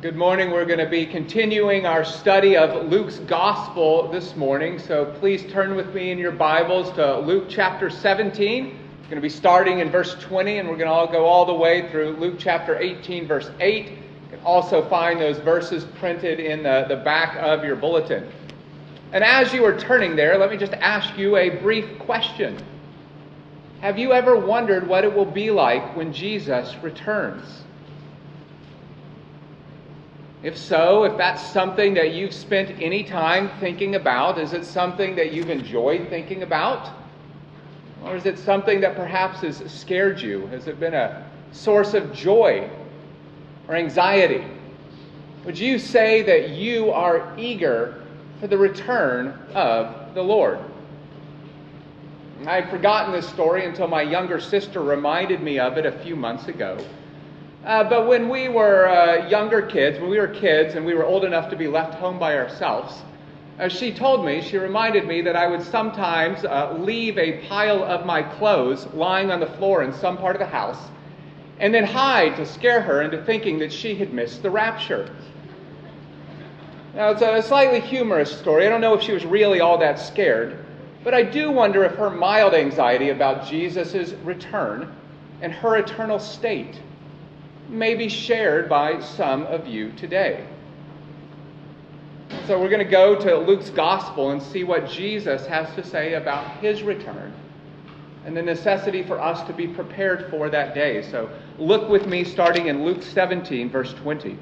Good morning. We're going to be continuing our study of Luke's Gospel this morning. So please turn with me in your Bibles to Luke chapter 17. We're going to be starting in verse 20, and we're going to all go all the way through Luke chapter 18, verse 8. You can also find those verses printed in the, the back of your bulletin. And as you are turning there, let me just ask you a brief question. Have you ever wondered what it will be like when Jesus returns? If so, if that's something that you've spent any time thinking about, is it something that you've enjoyed thinking about? Or is it something that perhaps has scared you? Has it been a source of joy or anxiety? Would you say that you are eager for the return of the Lord? I had forgotten this story until my younger sister reminded me of it a few months ago. Uh, but when we were uh, younger kids, when we were kids and we were old enough to be left home by ourselves, uh, she told me, she reminded me that I would sometimes uh, leave a pile of my clothes lying on the floor in some part of the house and then hide to scare her into thinking that she had missed the rapture. Now, it's a slightly humorous story. I don't know if she was really all that scared, but I do wonder if her mild anxiety about Jesus' return and her eternal state may be shared by some of you today. So we're going to go to Luke's gospel and see what Jesus has to say about his return and the necessity for us to be prepared for that day. So look with me starting in Luke 17, verse 20.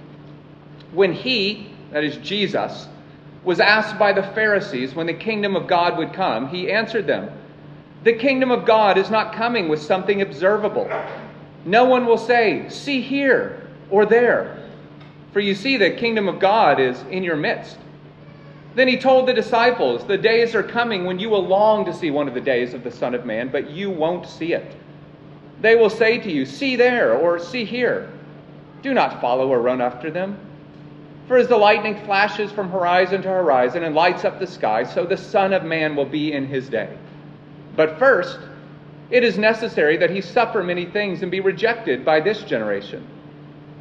When he, that is Jesus, was asked by the Pharisees when the kingdom of God would come, he answered them, The kingdom of God is not coming with something observable no one will say, See here or there, for you see the kingdom of God is in your midst. Then he told the disciples, The days are coming when you will long to see one of the days of the Son of Man, but you won't see it. They will say to you, See there or see here. Do not follow or run after them. For as the lightning flashes from horizon to horizon and lights up the sky, so the Son of Man will be in his day. But first, it is necessary that he suffer many things and be rejected by this generation.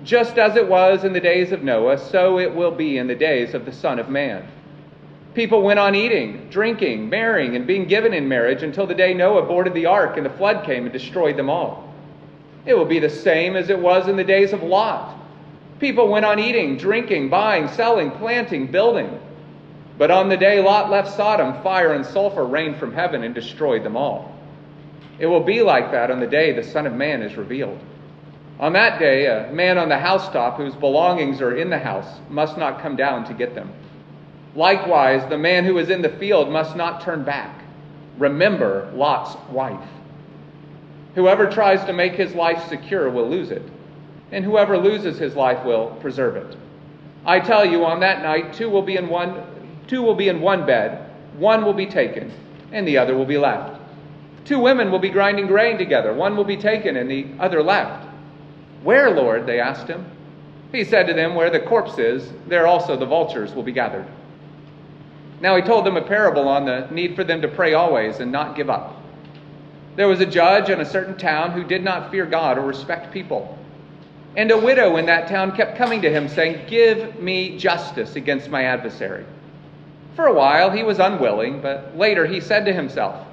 Just as it was in the days of Noah, so it will be in the days of the Son of Man. People went on eating, drinking, marrying, and being given in marriage until the day Noah boarded the ark and the flood came and destroyed them all. It will be the same as it was in the days of Lot. People went on eating, drinking, buying, selling, planting, building. But on the day Lot left Sodom, fire and sulfur rained from heaven and destroyed them all. It will be like that on the day the Son of Man is revealed. On that day, a man on the housetop whose belongings are in the house must not come down to get them. Likewise, the man who is in the field must not turn back. Remember Lot's wife. Whoever tries to make his life secure will lose it, and whoever loses his life will preserve it. I tell you, on that night, two will be in one, two will be in one bed, one will be taken, and the other will be left. Two women will be grinding grain together. One will be taken and the other left. Where, Lord? They asked him. He said to them, Where the corpse is, there also the vultures will be gathered. Now he told them a parable on the need for them to pray always and not give up. There was a judge in a certain town who did not fear God or respect people. And a widow in that town kept coming to him, saying, Give me justice against my adversary. For a while he was unwilling, but later he said to himself,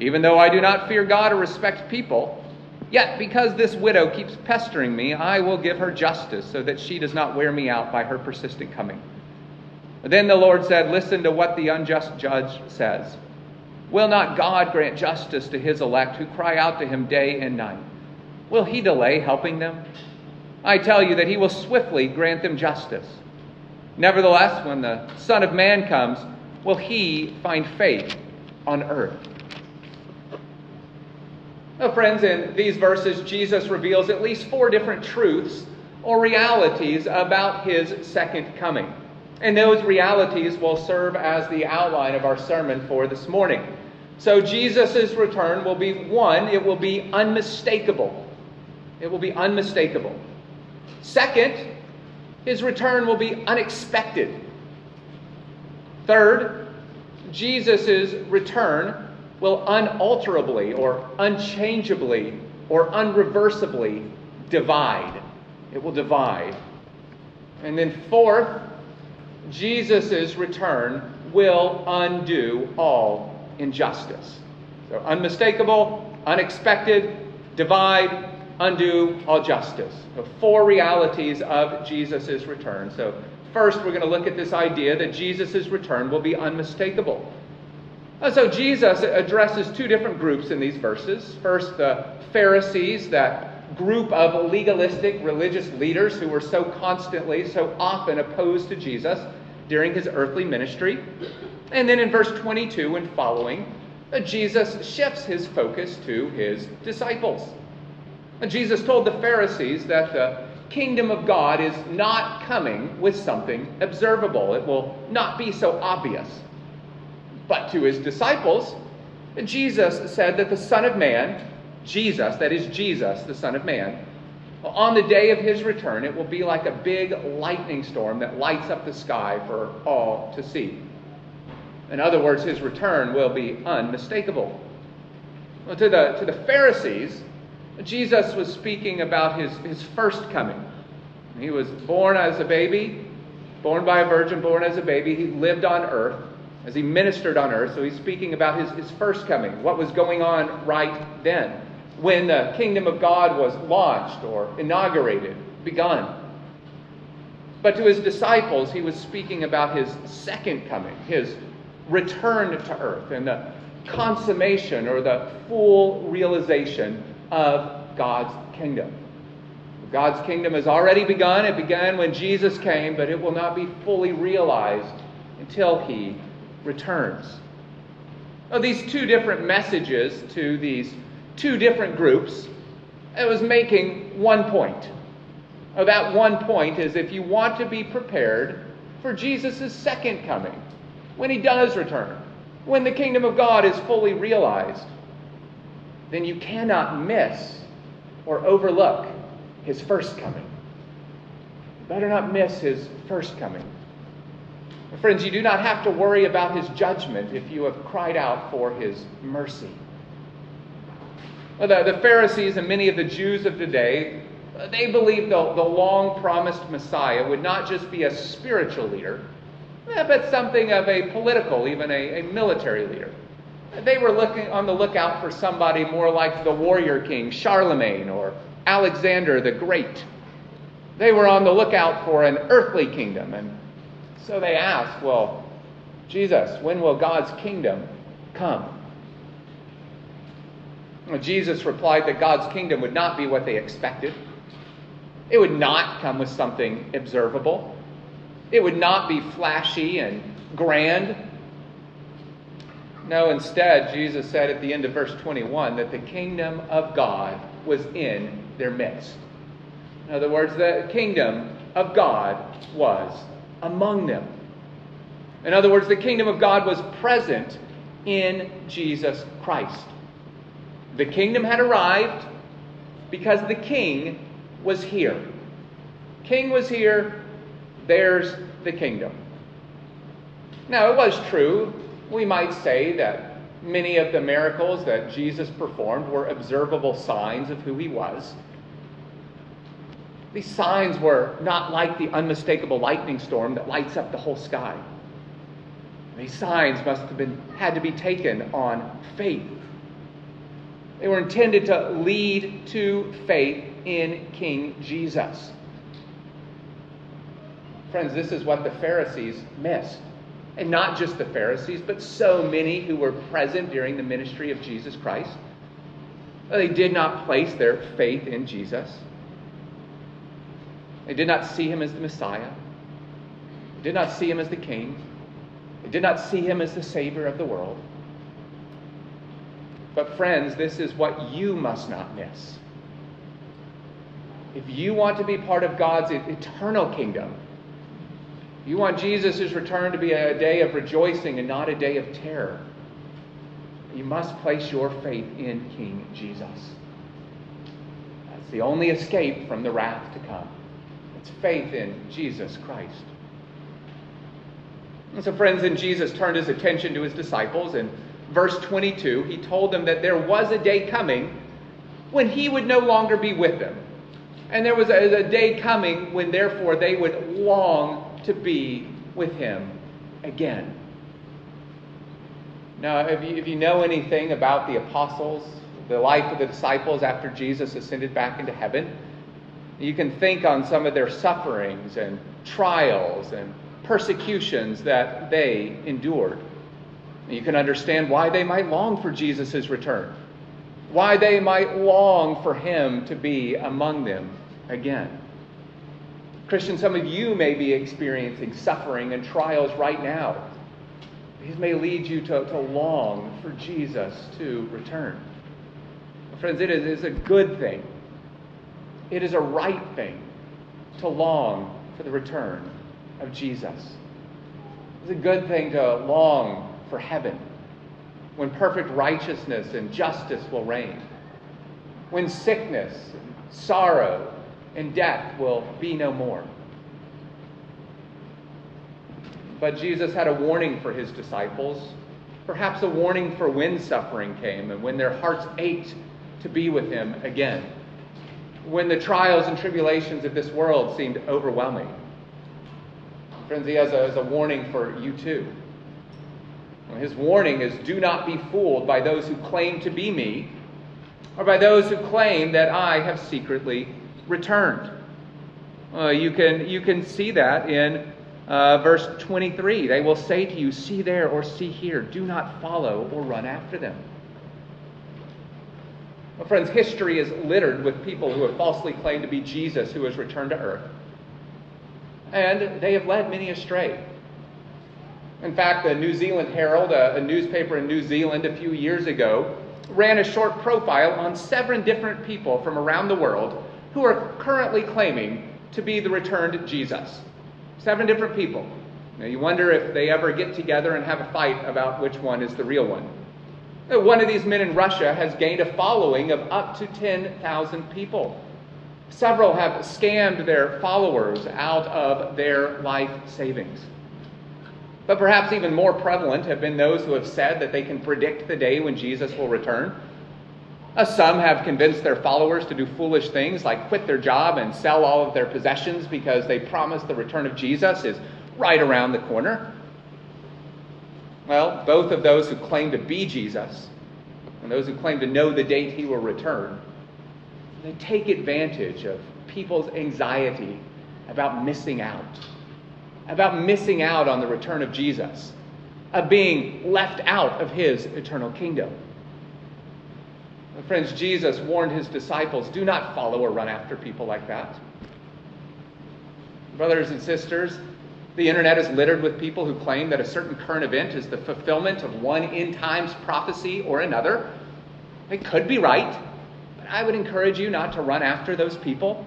even though I do not fear God or respect people, yet because this widow keeps pestering me, I will give her justice so that she does not wear me out by her persistent coming. Then the Lord said, Listen to what the unjust judge says. Will not God grant justice to his elect who cry out to him day and night? Will he delay helping them? I tell you that he will swiftly grant them justice. Nevertheless, when the Son of Man comes, will he find faith on earth? Now, friends, in these verses, Jesus reveals at least four different truths or realities about his second coming. And those realities will serve as the outline of our sermon for this morning. So, Jesus' return will be one, it will be unmistakable. It will be unmistakable. Second, his return will be unexpected. Third, Jesus' return will unalterably or unchangeably or unreversibly divide. It will divide. And then, fourth, Jesus' return will undo all injustice. So, unmistakable, unexpected, divide, undo all justice. The four realities of Jesus' return. So, first, we're going to look at this idea that Jesus' return will be unmistakable. Uh, so, Jesus addresses two different groups in these verses. First, the Pharisees, that group of legalistic religious leaders who were so constantly, so often opposed to Jesus during his earthly ministry. And then in verse 22 and following, Jesus shifts his focus to his disciples. And Jesus told the Pharisees that the kingdom of God is not coming with something observable. It will not be so obvious. But to his disciples, Jesus said that the Son of Man, Jesus, that is Jesus, the Son of Man, on the day of his return, it will be like a big lightning storm that lights up the sky for all to see. In other words, his return will be unmistakable. Well, to, the, to the Pharisees, Jesus was speaking about his, his first coming. He was born as a baby, born by a virgin, born as a baby. He lived on earth as he ministered on earth. So he's speaking about his, his first coming, what was going on right then, when the kingdom of God was launched or inaugurated, begun. But to his disciples, he was speaking about his second coming, his return to earth, and the consummation or the full realization of God's kingdom. God's kingdom has already begun. It began when Jesus came, but it will not be fully realized until he returns. Now, these two different messages to these two different groups, it was making one point. Now, that one point is if you want to be prepared for Jesus' second coming, when he does return, when the kingdom of God is fully realized, then you cannot miss or overlook his first coming. You better not miss his first coming. Friends, you do not have to worry about his judgment if you have cried out for his mercy. The, the Pharisees and many of the Jews of today, they believed the, the long promised Messiah would not just be a spiritual leader, eh, but something of a political, even a, a military leader. They were looking on the lookout for somebody more like the warrior king Charlemagne or Alexander the Great. They were on the lookout for an earthly kingdom. And so they asked, Well, Jesus, when will God's kingdom come? Jesus replied that God's kingdom would not be what they expected. It would not come with something observable. It would not be flashy and grand no, instead, Jesus said at the end of verse 21 that the kingdom of God was in their midst. In other words, the kingdom of God was among them. In other words, the kingdom of God was present in Jesus Christ. The kingdom had arrived because the king was here. King was here, there's the kingdom. Now, it was true we might say that many of the miracles that Jesus performed were observable signs of who he was. These signs were not like the unmistakable lightning storm that lights up the whole sky. These signs must have been had to be taken on faith. They were intended to lead to faith in King Jesus. Friends, this is what the Pharisees missed and not just the Pharisees, but so many who were present during the ministry of Jesus Christ. They did not place their faith in Jesus. They did not see him as the Messiah. They did not see him as the King. They did not see him as the Savior of the world. But, friends, this is what you must not miss. If you want to be part of God's eternal kingdom, if you want Jesus' return to be a day of rejoicing and not a day of terror. You must place your faith in King Jesus. That's the only escape from the wrath to come. It's faith in Jesus Christ. And so, friends, and Jesus turned his attention to his disciples. In verse 22, he told them that there was a day coming when he would no longer be with them. And there was a, a day coming when, therefore, they would long to be with him again. Now, if you, if you know anything about the apostles, the life of the disciples after Jesus ascended back into heaven, you can think on some of their sufferings and trials and persecutions that they endured. You can understand why they might long for Jesus' return, why they might long for him to be among them again. Christian, some of you may be experiencing suffering and trials right now. These may lead you to, to long for Jesus to return. Friends, it is, it is a good thing. It is a right thing to long for the return of Jesus. It's a good thing to long for heaven when perfect righteousness and justice will reign, when sickness, sorrow, and death will be no more. But Jesus had a warning for his disciples, perhaps a warning for when suffering came and when their hearts ached to be with him again, when the trials and tribulations of this world seemed overwhelming. Friends, he has a, has a warning for you too. His warning is do not be fooled by those who claim to be me, or by those who claim that I have secretly returned. Uh, you, can, you can see that in uh, verse 23. They will say to you, See there or see here. Do not follow or run after them. Well, friends, history is littered with people who have falsely claimed to be Jesus who has returned to earth. And they have led many astray. In fact, the New Zealand Herald, a, a newspaper in New Zealand a few years ago, ran a short profile on seven different people from around the world who are currently claiming to be the returned Jesus. Seven different people. Now, you wonder if they ever get together and have a fight about which one is the real one. One of these men in Russia has gained a following of up to 10,000 people. Several have scammed their followers out of their life savings. But perhaps even more prevalent have been those who have said that they can predict the day when Jesus will return. Uh, some have convinced their followers to do foolish things like quit their job and sell all of their possessions because they promise the return of Jesus is right around the corner. Well, both of those who claim to be Jesus and those who claim to know the date he will return, they take advantage of people's anxiety about missing out, about missing out on the return of Jesus, of being left out of his eternal kingdom. Friends, Jesus warned his disciples do not follow or run after people like that. Brothers and sisters, the internet is littered with people who claim that a certain current event is the fulfillment of one end times prophecy or another. They could be right, but I would encourage you not to run after those people.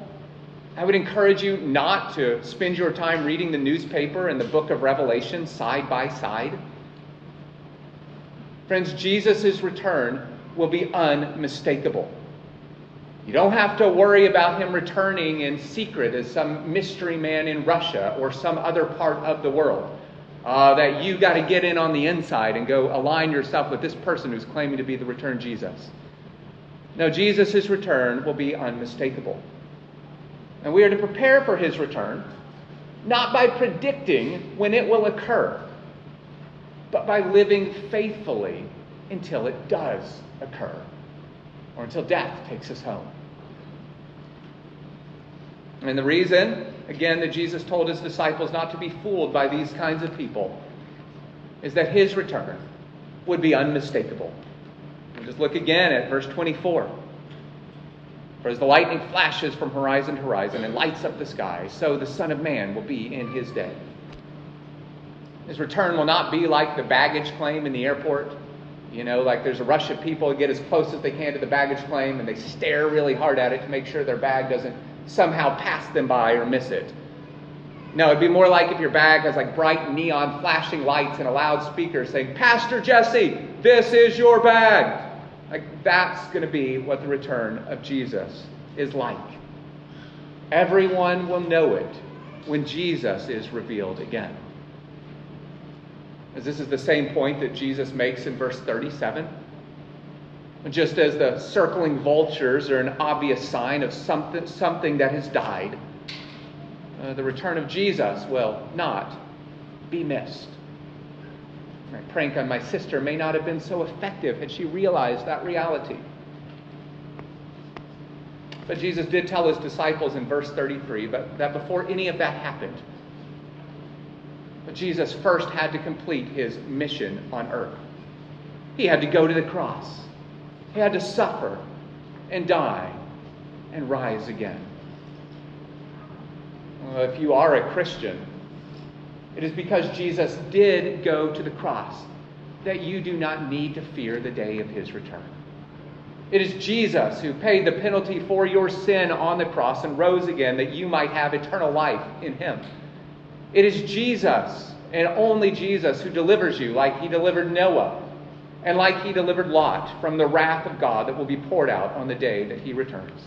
I would encourage you not to spend your time reading the newspaper and the book of Revelation side by side. Friends, Jesus' return will be unmistakable. You don't have to worry about him returning in secret as some mystery man in Russia or some other part of the world. Uh, that you got to get in on the inside and go align yourself with this person who's claiming to be the returned Jesus. No, Jesus' return will be unmistakable. And we are to prepare for his return, not by predicting when it will occur, but by living faithfully until it does occur or until death takes us home. And the reason, again, that Jesus told his disciples not to be fooled by these kinds of people is that his return would be unmistakable. We'll just look again at verse 24. For as the lightning flashes from horizon to horizon and lights up the sky, so the Son of Man will be in his day. His return will not be like the baggage claim in the airport you know, like there's a rush of people who get as close as they can to the baggage claim and they stare really hard at it to make sure their bag doesn't somehow pass them by or miss it. No, it'd be more like if your bag has like bright neon flashing lights and a loud speaker saying, Pastor Jesse, this is your bag. Like that's going to be what the return of Jesus is like. Everyone will know it when Jesus is revealed again. As this is the same point that Jesus makes in verse 37. Just as the circling vultures are an obvious sign of something, something that has died, uh, the return of Jesus will not be missed. My prank on my sister may not have been so effective had she realized that reality. But Jesus did tell his disciples in verse 33 but that before any of that happened, but Jesus first had to complete his mission on earth. He had to go to the cross. He had to suffer and die and rise again. Well, if you are a Christian, it is because Jesus did go to the cross that you do not need to fear the day of his return. It is Jesus who paid the penalty for your sin on the cross and rose again that you might have eternal life in him. It is Jesus and only Jesus who delivers you, like he delivered Noah and like he delivered Lot from the wrath of God that will be poured out on the day that he returns.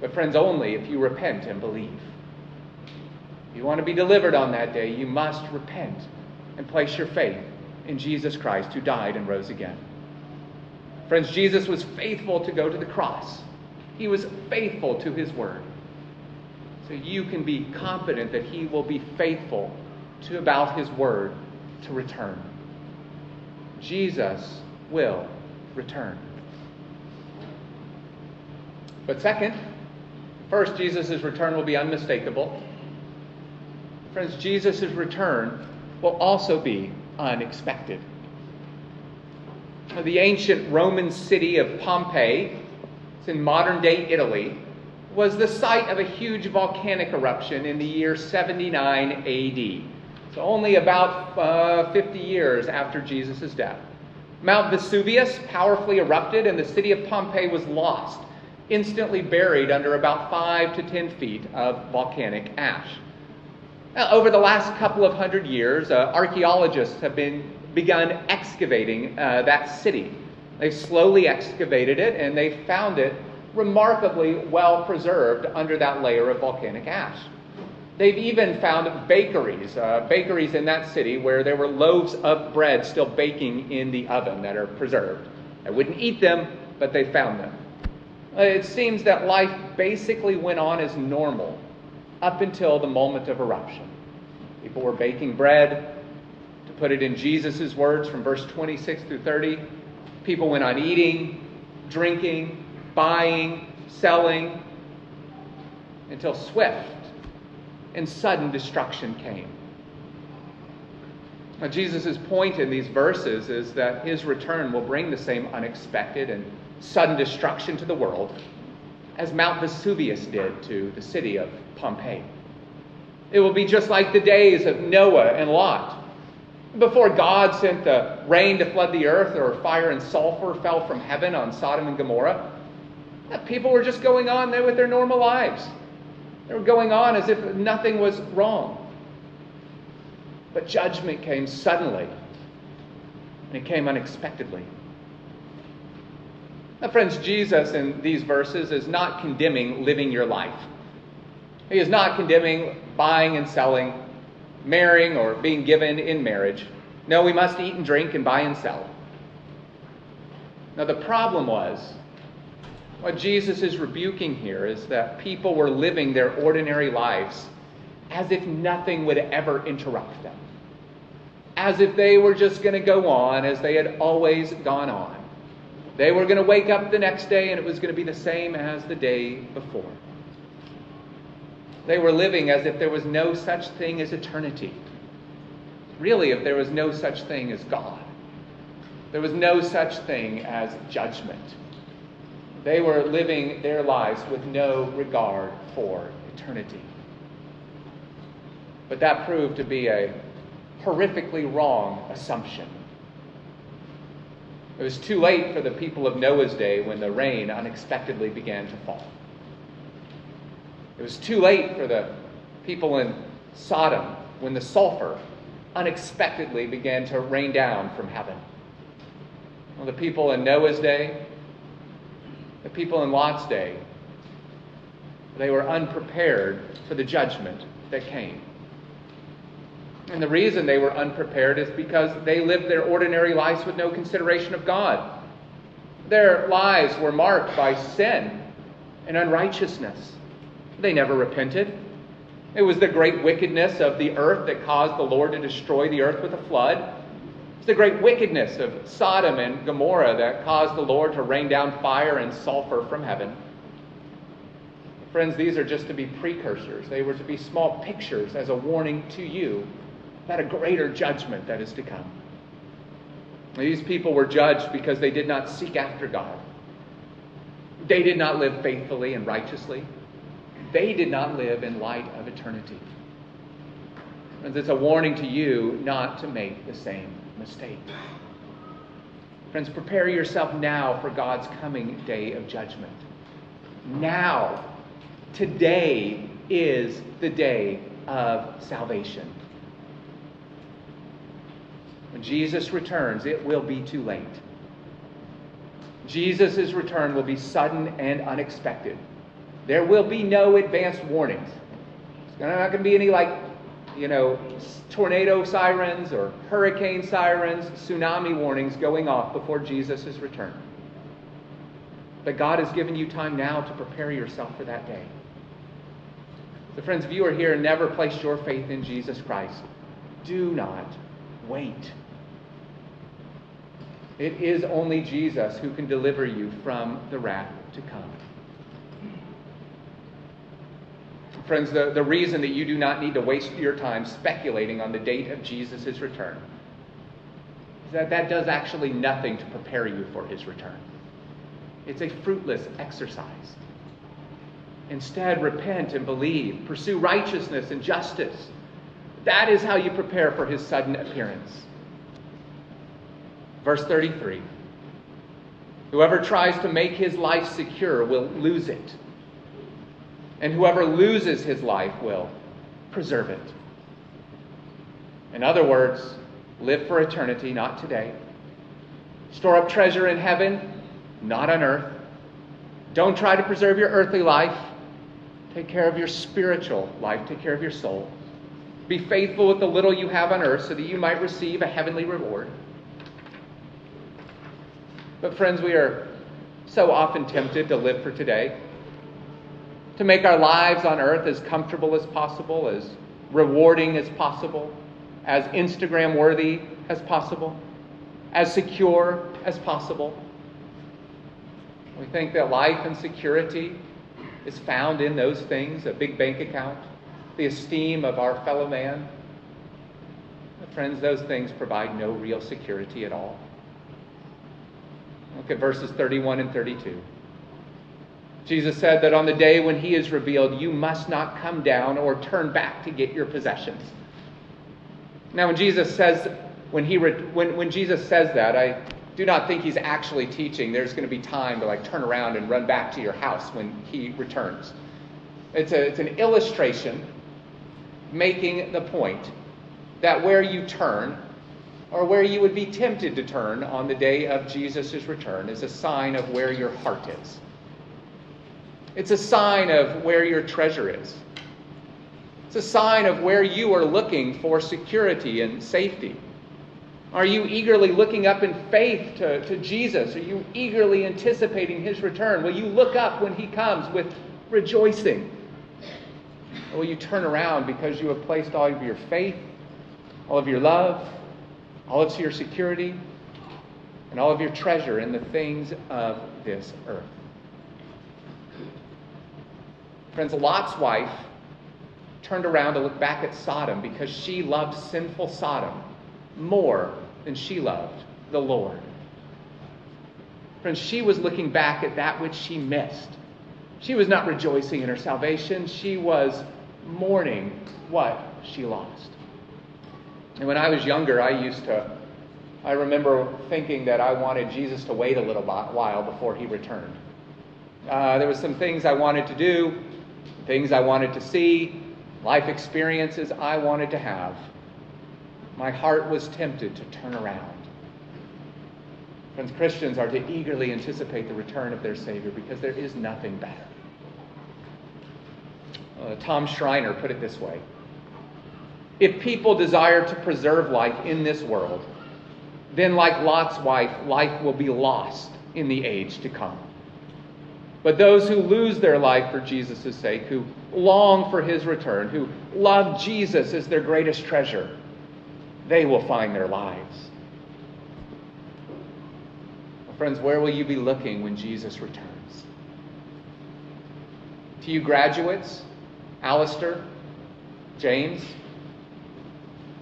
But, friends, only if you repent and believe. If you want to be delivered on that day, you must repent and place your faith in Jesus Christ who died and rose again. Friends, Jesus was faithful to go to the cross, he was faithful to his word. So you can be confident that he will be faithful to about his word to return. Jesus will return. But second, first, Jesus' return will be unmistakable. Friends, Jesus' return will also be unexpected. The ancient Roman city of Pompeii, it's in modern day Italy, was the site of a huge volcanic eruption in the year 79 AD. Only about uh, 50 years after Jesus' death. Mount Vesuvius powerfully erupted, and the city of Pompeii was lost, instantly buried under about 5 to 10 feet of volcanic ash. Now, over the last couple of hundred years, uh, archaeologists have been begun excavating uh, that city. They slowly excavated it, and they found it remarkably well preserved under that layer of volcanic ash. They've even found bakeries, uh, bakeries in that city where there were loaves of bread still baking in the oven that are preserved. I wouldn't eat them, but they found them. Uh, it seems that life basically went on as normal up until the moment of eruption. People were baking bread. To put it in Jesus' words from verse 26 through 30, people went on eating, drinking, buying, selling, until swift and sudden destruction came. Now, Jesus' point in these verses is that his return will bring the same unexpected and sudden destruction to the world as Mount Vesuvius did to the city of Pompeii. It will be just like the days of Noah and Lot. Before God sent the rain to flood the earth or fire and sulfur fell from heaven on Sodom and Gomorrah, people were just going on there with their normal lives. They were going on as if nothing was wrong. But judgment came suddenly, and it came unexpectedly. Now, friends, Jesus in these verses is not condemning living your life. He is not condemning buying and selling, marrying or being given in marriage. No, we must eat and drink and buy and sell. Now, the problem was what Jesus is rebuking here is that people were living their ordinary lives as if nothing would ever interrupt them, as if they were just going to go on as they had always gone on. They were going to wake up the next day and it was going to be the same as the day before. They were living as if there was no such thing as eternity. Really, if there was no such thing as God, there was no such thing as judgment. They were living their lives with no regard for eternity. But that proved to be a horrifically wrong assumption. It was too late for the people of Noah's day when the rain unexpectedly began to fall. It was too late for the people in Sodom when the sulfur unexpectedly began to rain down from heaven. Well, the people in Noah's day, the people in Lot's day, they were unprepared for the judgment that came. And the reason they were unprepared is because they lived their ordinary lives with no consideration of God. Their lives were marked by sin and unrighteousness. They never repented. It was the great wickedness of the earth that caused the Lord to destroy the earth with a flood. The great wickedness of Sodom and Gomorrah that caused the Lord to rain down fire and sulfur from heaven. Friends, these are just to be precursors. They were to be small pictures as a warning to you about a greater judgment that is to come. These people were judged because they did not seek after God. They did not live faithfully and righteously. They did not live in light of eternity. Friends, it's a warning to you not to make the same mistake. Friends, prepare yourself now for God's coming day of judgment. Now, today is the day of salvation. When Jesus returns, it will be too late. Jesus' return will be sudden and unexpected. There will be no advanced warnings. There's not going to be any, like, you know, tornado sirens or hurricane sirens, tsunami warnings going off before Jesus' return. But God has given you time now to prepare yourself for that day. So, friends, if you are here and never placed your faith in Jesus Christ, do not wait. It is only Jesus who can deliver you from the wrath to come. Friends, the, the reason that you do not need to waste your time speculating on the date of Jesus' return is that that does actually nothing to prepare you for his return. It's a fruitless exercise. Instead, repent and believe. Pursue righteousness and justice. That is how you prepare for his sudden appearance. Verse 33 Whoever tries to make his life secure will lose it, and whoever loses his life will preserve it. In other words, live for eternity, not today. Store up treasure in heaven, not on earth. Don't try to preserve your earthly life. Take care of your spiritual life. Take care of your soul. Be faithful with the little you have on earth so that you might receive a heavenly reward. But, friends, we are so often tempted to live for today, to make our lives on earth as comfortable as possible, as rewarding as possible, as Instagram worthy as possible, as secure as possible. We think that life and security is found in those things a big bank account, the esteem of our fellow man. Friends, those things provide no real security at all. Look at verses 31 and 32. Jesus said that on the day when he is revealed, you must not come down or turn back to get your possessions. Now, when Jesus says, when, he when, when Jesus says that, I do not think he's actually teaching there's going to be time to like turn around and run back to your house when he returns. It's, a, it's an illustration making the point that where you turn, or where you would be tempted to turn on the day of Jesus' return is a sign of where your heart is. It's a sign of where your treasure is. It's a sign of where you are looking for security and safety. Are you eagerly looking up in faith to, to Jesus? Are you eagerly anticipating his return? Will you look up when he comes with rejoicing? Or will you turn around because you have placed all of your faith, all of your love, all of your security, and all of your treasure in the things of this earth. Friends, Lot's wife turned around to look back at Sodom because she loved sinful Sodom more than she loved the Lord. Friends, she was looking back at that which she missed. She was not rejoicing in her salvation, she was mourning what she lost. And when I was younger, I used to, I remember thinking that I wanted Jesus to wait a little while before he returned. Uh, there was some things I wanted to do, things I wanted to see, life experiences I wanted to have. My heart was tempted to turn around. Friends, Christians are to eagerly anticipate the return of their Savior because there is nothing better. Uh, Tom Schreiner put it this way If people desire to preserve life in this world, then, like Lot's wife, life will be lost in the age to come. But those who lose their life for Jesus' sake, who long for his return, who love Jesus as their greatest treasure, they will find their lives. Friends, where will you be looking when Jesus returns? To you graduates, Alistair, James,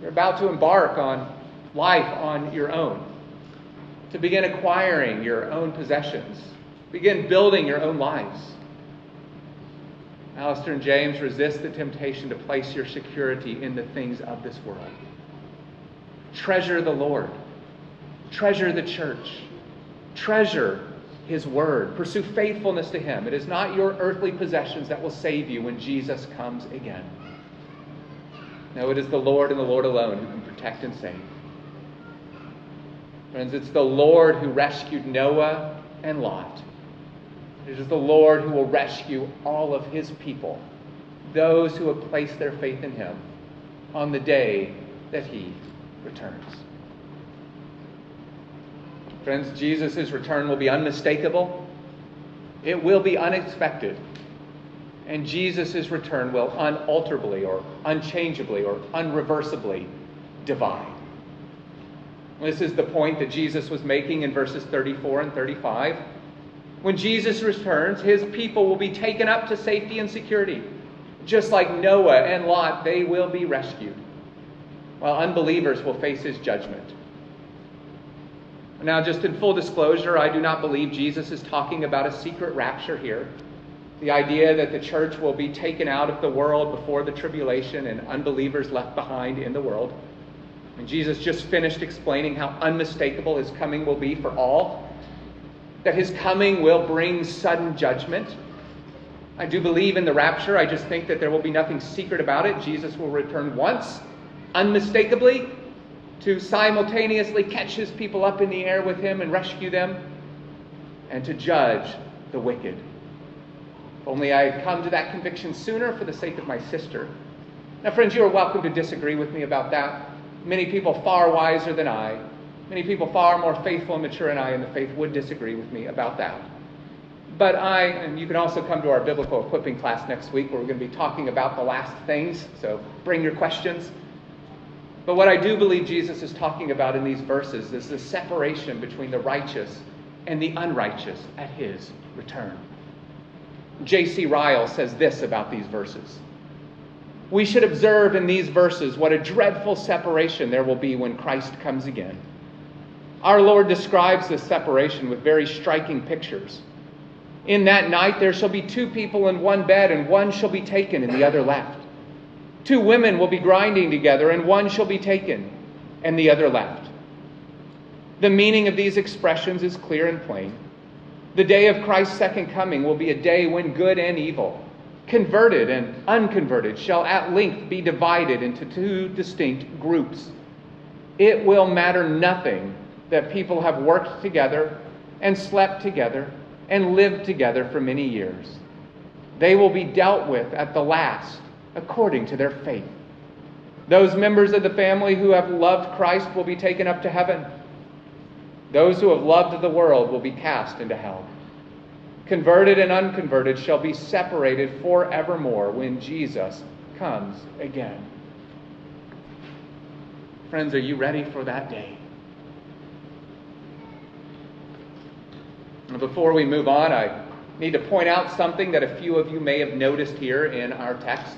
you're about to embark on life on your own, to begin acquiring your own possessions, begin building your own lives. Alistair and James resist the temptation to place your security in the things of this world. Treasure the Lord. Treasure the church. Treasure his word. Pursue faithfulness to him. It is not your earthly possessions that will save you when Jesus comes again. No, it is the Lord and the Lord alone who can protect and save. Friends, it's the Lord who rescued Noah and Lot. It is the Lord who will rescue all of his people, those who have placed their faith in him, on the day that he returns. Friends, Jesus' return will be unmistakable. It will be unexpected. And Jesus' return will unalterably or unchangeably or unreversibly divine. This is the point that Jesus was making in verses 34 and 35. When Jesus returns, his people will be taken up to safety and security. Just like Noah and Lot, they will be rescued, while unbelievers will face his judgment. Now, just in full disclosure, I do not believe Jesus is talking about a secret rapture here. The idea that the church will be taken out of the world before the tribulation and unbelievers left behind in the world. And Jesus just finished explaining how unmistakable his coming will be for all, that his coming will bring sudden judgment. I do believe in the rapture. I just think that there will be nothing secret about it. Jesus will return once, unmistakably, to simultaneously catch his people up in the air with him and rescue them, and to judge the wicked. If only I had come to that conviction sooner for the sake of my sister. Now, friends, you are welcome to disagree with me about that. Many people far wiser than I, many people far more faithful and mature than I in the faith would disagree with me about that. But I, and you can also come to our biblical equipping class next week where we're going to be talking about the last things, so bring your questions. But what I do believe Jesus is talking about in these verses is the separation between the righteous and the unrighteous at his return. J.C. Ryle says this about these verses. We should observe in these verses what a dreadful separation there will be when Christ comes again. Our Lord describes this separation with very striking pictures. In that night there shall be two people in one bed, and one shall be taken and the other left. Two women will be grinding together, and one shall be taken and the other left. The meaning of these expressions is clear and plain. The day of Christ's second coming will be a day when good and evil, converted and unconverted shall at length be divided into two distinct groups. It will matter nothing that people have worked together and slept together and lived together for many years. They will be dealt with at the last according to their faith. Those members of the family who have loved Christ will be taken up to heaven. Those who have loved the world will be cast into hell. Converted and unconverted shall be separated forevermore when Jesus comes again. Friends, are you ready for that day? Before we move on, I need to point out something that a few of you may have noticed here in our text.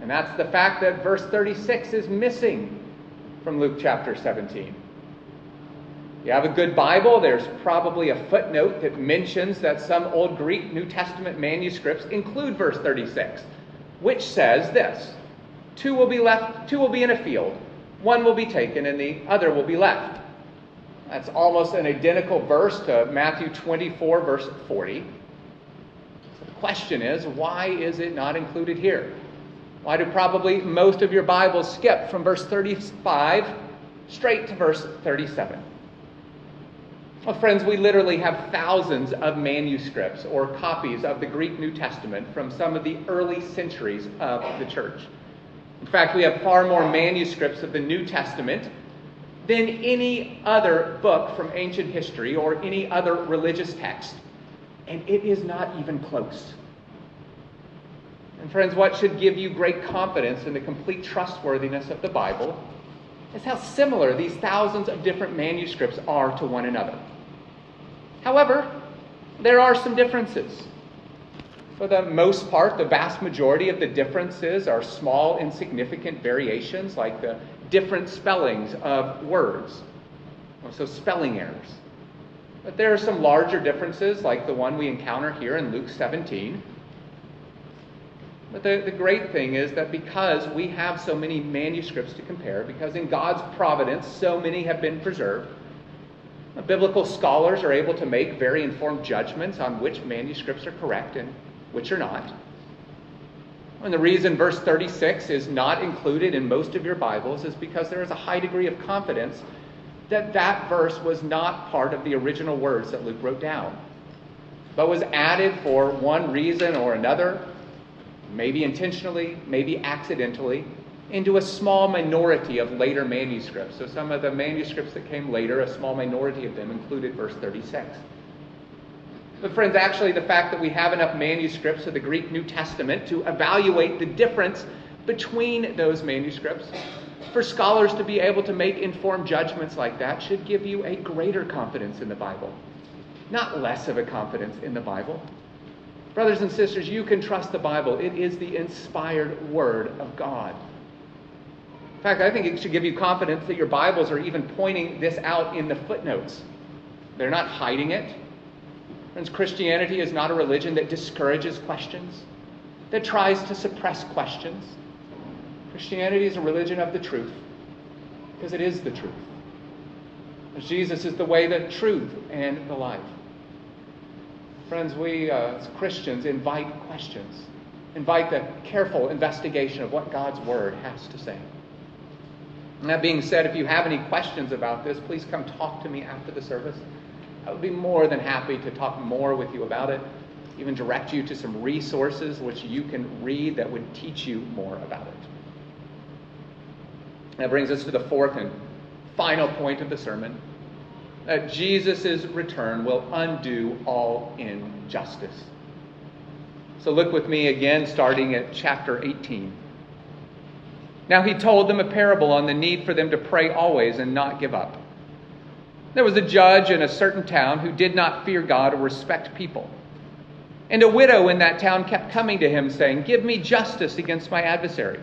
And that's the fact that verse 36 is missing from Luke chapter 17. You have a good Bible, there's probably a footnote that mentions that some old Greek New Testament manuscripts include verse 36, which says this Two will be left, two will be in a field, one will be taken, and the other will be left. That's almost an identical verse to Matthew 24, verse 40. So the question is, why is it not included here? Why do probably most of your Bibles skip from verse 35 straight to verse 37? Well, friends, we literally have thousands of manuscripts or copies of the Greek New Testament from some of the early centuries of the church. In fact, we have far more manuscripts of the New Testament than any other book from ancient history or any other religious text, and it is not even close. And, friends, what should give you great confidence in the complete trustworthiness of the Bible is how similar these thousands of different manuscripts are to one another. However, there are some differences. For the most part, the vast majority of the differences are small, insignificant variations, like the different spellings of words, oh, so spelling errors. But there are some larger differences, like the one we encounter here in Luke 17. But the, the great thing is that because we have so many manuscripts to compare, because in God's providence so many have been preserved, biblical scholars are able to make very informed judgments on which manuscripts are correct and which are not. And the reason verse 36 is not included in most of your Bibles is because there is a high degree of confidence that that verse was not part of the original words that Luke wrote down, but was added for one reason or another, maybe intentionally, maybe accidentally, into a small minority of later manuscripts. So some of the manuscripts that came later, a small minority of them included verse 36. But, friends, actually, the fact that we have enough manuscripts of the Greek New Testament to evaluate the difference between those manuscripts, for scholars to be able to make informed judgments like that, should give you a greater confidence in the Bible, not less of a confidence in the Bible. Brothers and sisters, you can trust the Bible. It is the inspired Word of God. In fact, I think it should give you confidence that your Bibles are even pointing this out in the footnotes. They're not hiding it. Friends, Christianity is not a religion that discourages questions, that tries to suppress questions. Christianity is a religion of the truth, because it is the truth. Jesus is the way, the truth, and the life. Friends, we uh, as Christians invite questions, invite the careful investigation of what God's Word has to say. And that being said, if you have any questions about this, please come talk to me after the service. I would be more than happy to talk more with you about it, even direct you to some resources which you can read that would teach you more about it. That brings us to the fourth and final point of the sermon that Jesus' return will undo all injustice. So look with me again, starting at chapter 18. Now he told them a parable on the need for them to pray always and not give up. There was a judge in a certain town who did not fear God or respect people. And a widow in that town kept coming to him, saying, Give me justice against my adversary.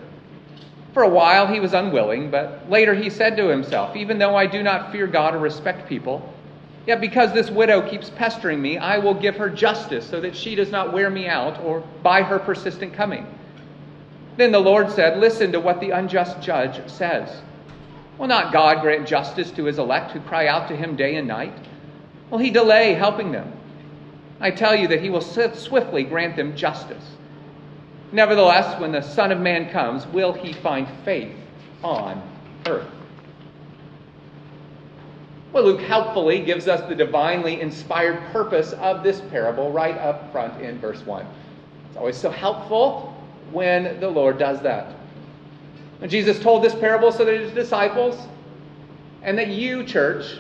For a while he was unwilling, but later he said to himself, Even though I do not fear God or respect people, yet because this widow keeps pestering me, I will give her justice so that she does not wear me out or by her persistent coming. Then the Lord said, Listen to what the unjust judge says. Will not God grant justice to his elect who cry out to him day and night? Will he delay helping them? I tell you that he will swiftly grant them justice. Nevertheless, when the Son of Man comes, will he find faith on earth? Well, Luke helpfully gives us the divinely inspired purpose of this parable right up front in verse 1. It's always so helpful when the Lord does that. And Jesus told this parable so that his disciples and that you, church,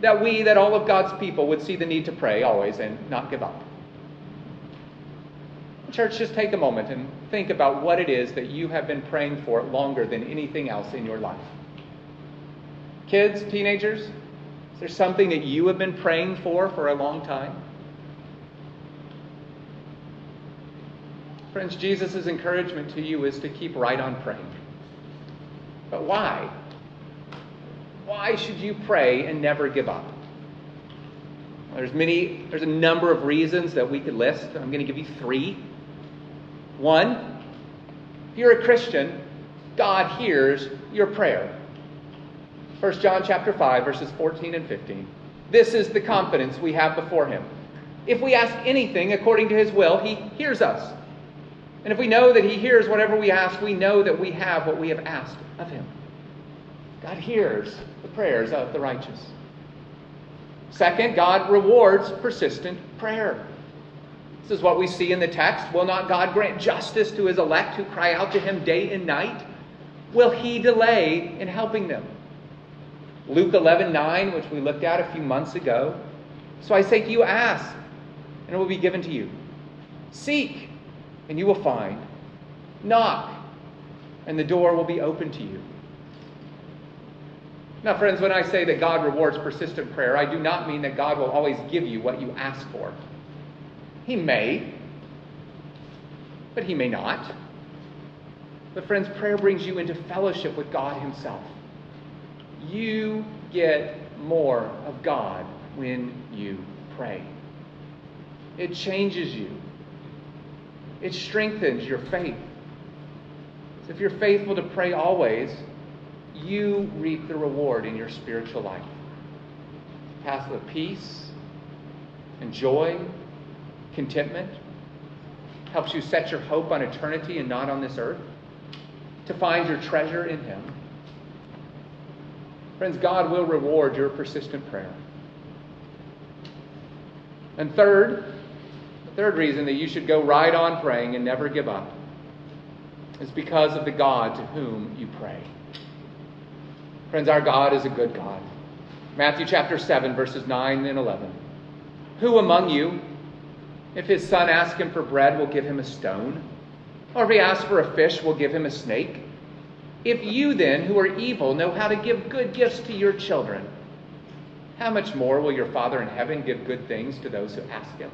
that we, that all of God's people would see the need to pray always and not give up. Church, just take a moment and think about what it is that you have been praying for longer than anything else in your life. Kids, teenagers, is there something that you have been praying for for a long time? Friends, Jesus' encouragement to you is to keep right on praying. But why? Why should you pray and never give up? There's many, there's a number of reasons that we could list. I'm going to give you three. One, if you're a Christian, God hears your prayer. 1 John chapter 5, verses 14 and 15. This is the confidence we have before him. If we ask anything according to his will, he hears us. And if we know that He hears whatever we ask, we know that we have what we have asked of Him. God hears the prayers of the righteous. Second, God rewards persistent prayer. This is what we see in the text. Will not God grant justice to His elect who cry out to Him day and night? Will he delay in helping them? Luke 11 9, which we looked at a few months ago. So I say to you, ask, and it will be given to you. Seek, and you will find. Knock, and the door will be open to you. Now, friends, when I say that God rewards persistent prayer, I do not mean that God will always give you what you ask for. He may, but He may not. But, friends, prayer brings you into fellowship with God Himself. You get more of God when you pray. It changes you, it strengthens your faith. So if you're faithful to pray always, you reap the reward in your spiritual life. The Path of peace and joy, contentment, helps you set your hope on eternity and not on this earth, to find your treasure in Him. Friends, God will reward your persistent prayer. And third, third reason that you should go right on praying and never give up is because of the God to whom you pray. Friends, our God is a good God. Matthew chapter 7, verses 9 and 11. Who among you, if his son asks him for bread, will give him a stone? Or if he asks for a fish, will give him a snake? If you then, who are evil, know how to give good gifts to your children, how much more will your Father in heaven give good things to those who ask him?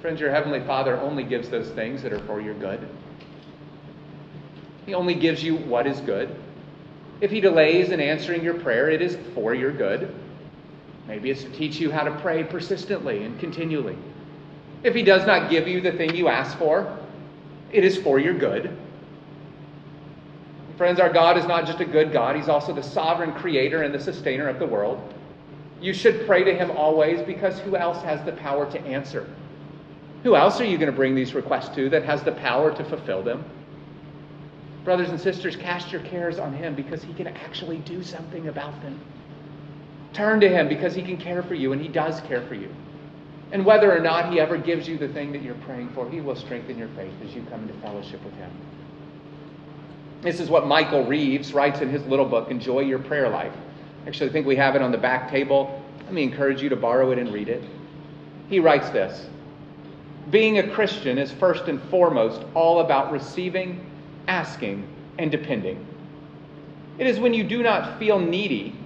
Friends, your Heavenly Father only gives those things that are for your good. He only gives you what is good. If He delays in answering your prayer, it is for your good. Maybe it's to teach you how to pray persistently and continually. If He does not give you the thing you ask for, it is for your good. Friends, our God is not just a good God, He's also the sovereign creator and the sustainer of the world. You should pray to Him always because who else has the power to answer? Who else are you going to bring these requests to that has the power to fulfill them? Brothers and sisters, cast your cares on Him because He can actually do something about them. Turn to Him because He can care for you, and He does care for you. And whether or not He ever gives you the thing that you're praying for, He will strengthen your faith as you come into fellowship with Him. This is what Michael Reeves writes in his little book, Enjoy Your Prayer Life. Actually, I think we have it on the back table. Let me encourage you to borrow it and read it. He writes this Being a Christian is first and foremost all about receiving asking, and depending. It is when you do not feel needy,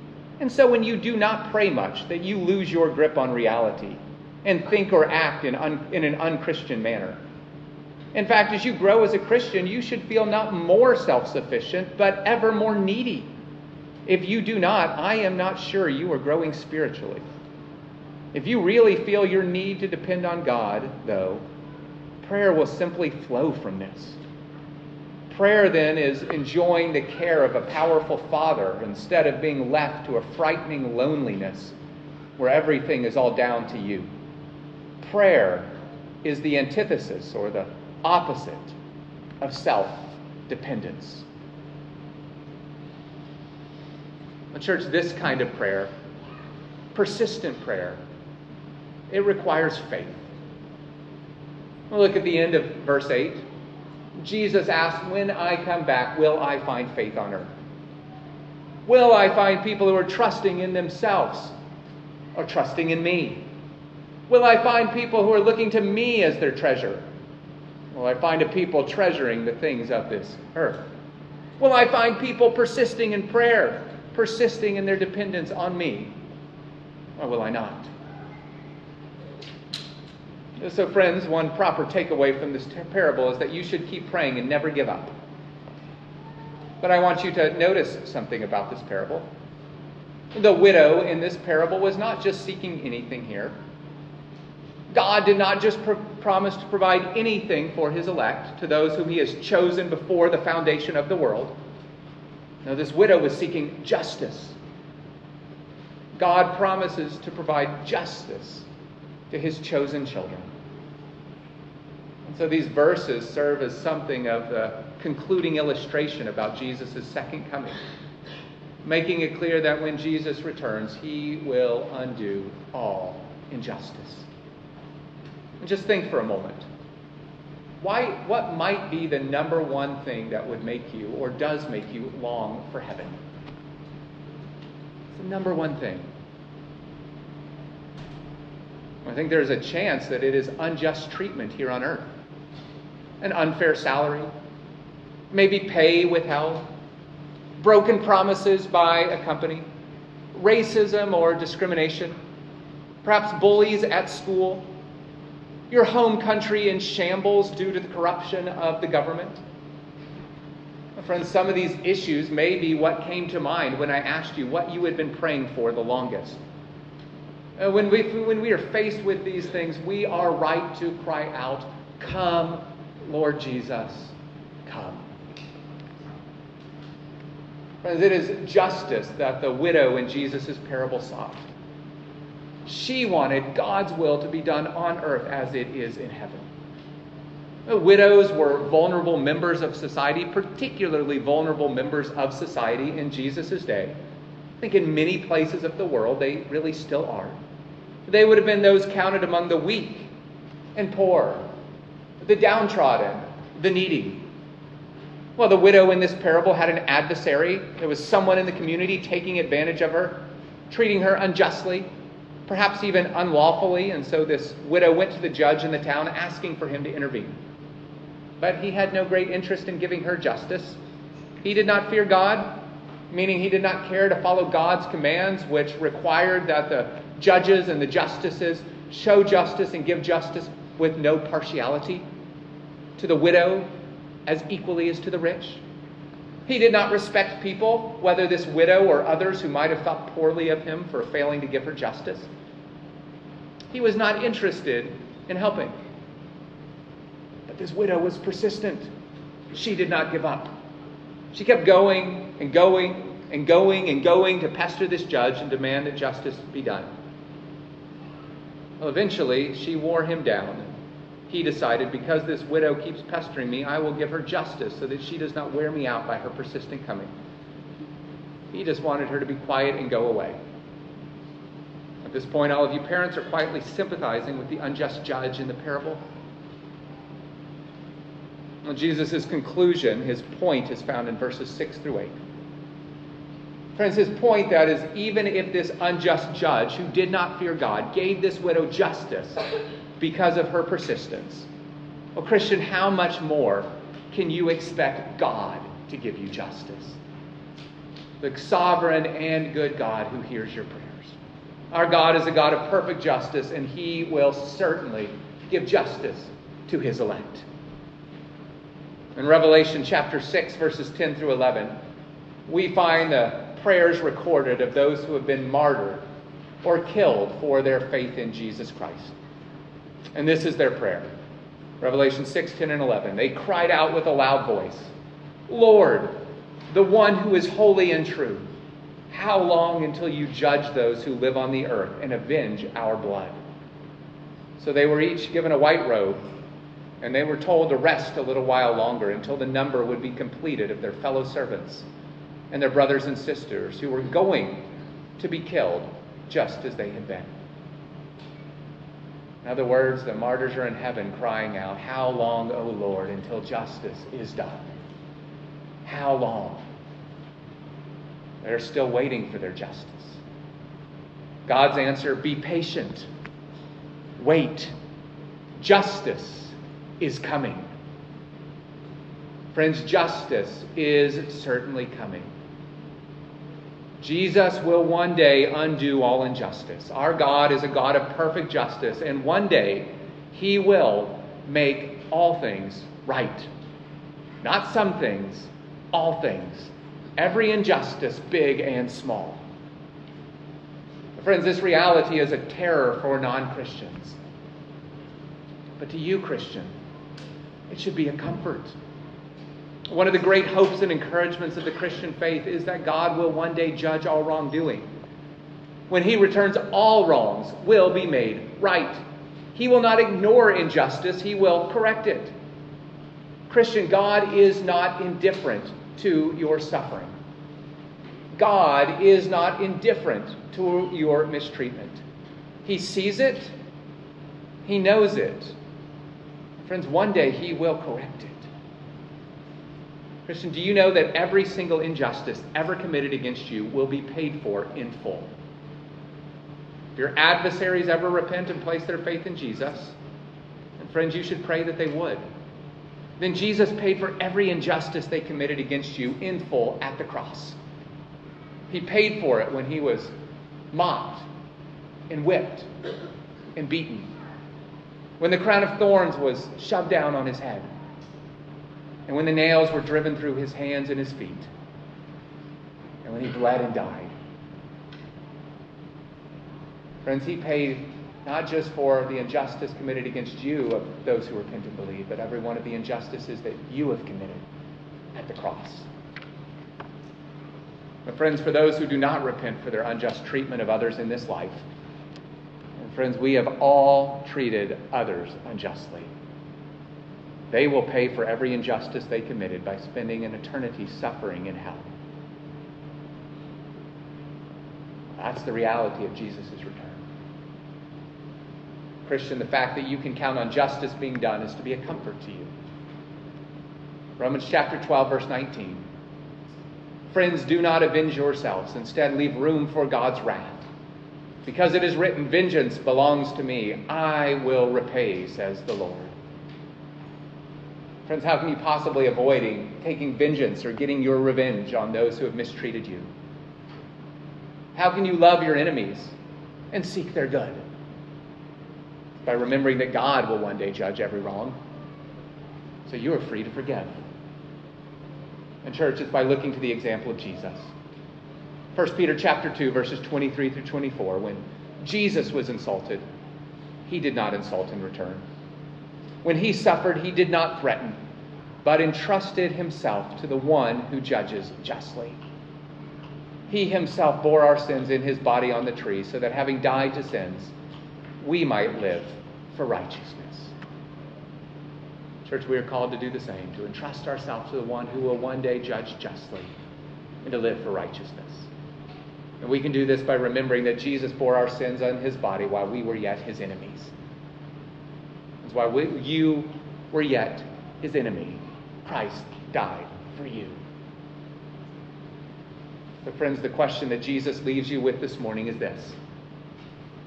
and so when you do not pray much, that you lose your grip on reality and think or act in, un- in an unchristian manner. In fact, as you grow as a Christian, you should feel not more self sufficient, but ever more needy. If you do not, I am not sure you are growing spiritually. If you really feel your need to depend on God, though, prayer will simply flow from this. Prayer then is enjoying the care of a powerful father instead of being left to a frightening loneliness where everything is all down to you. Prayer is the antithesis or the opposite of self dependence. Church, this kind of prayer, persistent prayer, it requires faith. Look at the end of verse 8. Jesus asked, When I come back, will I find faith on earth? Will I find people who are trusting in themselves or trusting in me? Will I find people who are looking to me as their treasure? Will I find a people treasuring the things of this earth? Will I find people persisting in prayer, persisting in their dependence on me? Or will I not? So, friends, one proper takeaway from this parable is that you should keep praying and never give up. But I want you to notice something about this parable. The widow in this parable was not just seeking anything here. God did not just pr- promise to provide anything for his elect, to those whom he has chosen before the foundation of the world. No, this widow was seeking justice. God promises to provide justice to his chosen children. And so these verses serve as something of the concluding illustration about Jesus' second coming, making it clear that when Jesus returns, he will undo all injustice. And just think for a moment. why, what might be the number one thing that would make you or does make you long for heaven? It's the number one thing. I think there's a chance that it is unjust treatment here on earth, an unfair salary, maybe pay withheld, broken promises by a company, racism or discrimination, perhaps bullies at school, your home country in shambles due to the corruption of the government. Friends, some of these issues may be what came to mind when I asked you what you had been praying for the longest. Uh, when, we, when we are faced with these things, we are right to cry out, Come, Lord Jesus, come. Friends, it is justice that the widow in Jesus' parable sought. She wanted God's will to be done on earth as it is in heaven. The widows were vulnerable members of society, particularly vulnerable members of society in Jesus' day. I think in many places of the world they really still are. They would have been those counted among the weak and poor, the downtrodden, the needy. Well, the widow in this parable had an adversary. There was someone in the community taking advantage of her, treating her unjustly, perhaps even unlawfully. And so this widow went to the judge in the town asking for him to intervene. But he had no great interest in giving her justice. He did not fear God, meaning he did not care to follow God's commands, which required that the judges and the justices show justice and give justice with no partiality to the widow as equally as to the rich. He did not respect people, whether this widow or others who might have thought poorly of him for failing to give her justice. He was not interested in helping. But this widow was persistent. She did not give up. She kept going and going and going and going to pester this judge and demand that justice be done. Well, eventually, she wore him down he decided, because this widow keeps pestering me, I will give her justice so that she does not wear me out by her persistent coming. He just wanted her to be quiet and go away. At this point, all of you parents are quietly sympathizing with the unjust judge in the parable. Well, Jesus' conclusion, his point, is found in verses 6 through 8. Friends, his point that is, even if this unjust judge who did not fear God gave this widow justice, because of her persistence. Well, Christian, how much more can you expect God to give you justice? The sovereign and good God who hears your prayers. Our God is a God of perfect justice, and he will certainly give justice to his elect. In Revelation chapter 6, verses 10 through 11, we find the prayers recorded of those who have been martyred or killed for their faith in Jesus Christ. And this is their prayer. Revelation 6, 10, and 11. They cried out with a loud voice Lord, the one who is holy and true, how long until you judge those who live on the earth and avenge our blood? So they were each given a white robe, and they were told to rest a little while longer until the number would be completed of their fellow servants and their brothers and sisters who were going to be killed just as they had been. In other words, the martyrs are in heaven crying out, How long, O Lord, until justice is done? How long? They're still waiting for their justice. God's answer be patient. Wait. Justice is coming. Friends, justice is certainly coming. Jesus will one day undo all injustice. Our God is a God of perfect justice, and one day he will make all things right. Not some things, all things. Every injustice, big and small. Friends, this reality is a terror for non Christians. But to you, Christian, it should be a comfort. One of the great hopes and encouragements of the Christian faith is that God will one day judge all wrongdoing. When he returns, all wrongs will be made right. He will not ignore injustice, he will correct it. Christian, God is not indifferent to your suffering. God is not indifferent to your mistreatment. He sees it, He knows it, Friends, one day he will correct it. Christian, do you know that every single injustice ever committed against you will be paid for in full? If your adversaries ever repent and place their faith in Jesus, and friends, you should pray that they would. Then Jesus paid for every injustice they committed against you in full at the cross. He paid for it when he was mocked and whipped and beaten. When the crown of thorns was shoved down on his head. And when the nails were driven through his hands and his feet. And when he bled and died. Friends, he paid not just for the injustice committed against you of those who repent and believe, but every one of the injustices that you have committed at the cross. But friends, for those who do not repent for their unjust treatment of others in this life, and friends, we have all treated others unjustly. They will pay for every injustice they committed by spending an eternity suffering in hell. That's the reality of Jesus' return. Christian, the fact that you can count on justice being done is to be a comfort to you. Romans chapter 12, verse 19. Friends, do not avenge yourselves. Instead, leave room for God's wrath. Because it is written, Vengeance belongs to me. I will repay, says the Lord. Friends, how can you possibly avoid taking vengeance or getting your revenge on those who have mistreated you? How can you love your enemies and seek their good? By remembering that God will one day judge every wrong. So you are free to forgive. And church, it's by looking to the example of Jesus. 1 Peter chapter 2, verses 23 through 24, when Jesus was insulted, he did not insult in return. When he suffered, he did not threaten, but entrusted himself to the one who judges justly. He himself bore our sins in his body on the tree, so that having died to sins, we might live for righteousness. Church, we are called to do the same, to entrust ourselves to the one who will one day judge justly and to live for righteousness. And we can do this by remembering that Jesus bore our sins on his body while we were yet his enemies. That's why we, you were yet his enemy. Christ died for you. But, friends, the question that Jesus leaves you with this morning is this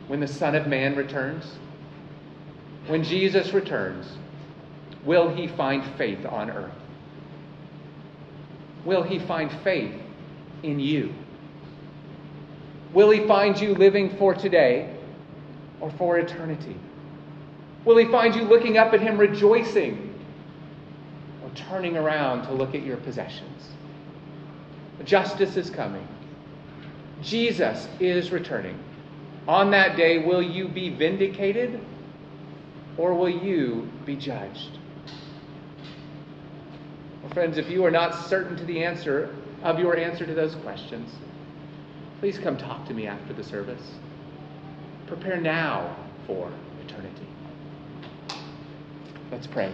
When the Son of Man returns, when Jesus returns, Will he find faith on earth? Will he find faith in you? Will he find you living for today or for eternity? Will he find you looking up at him rejoicing turning around to look at your possessions? Justice is coming. Jesus is returning. On that day, will you be vindicated or will you be judged? Well, friends, if you are not certain to the answer of your answer to those questions, please come talk to me after the service. Prepare now for eternity. Let's pray.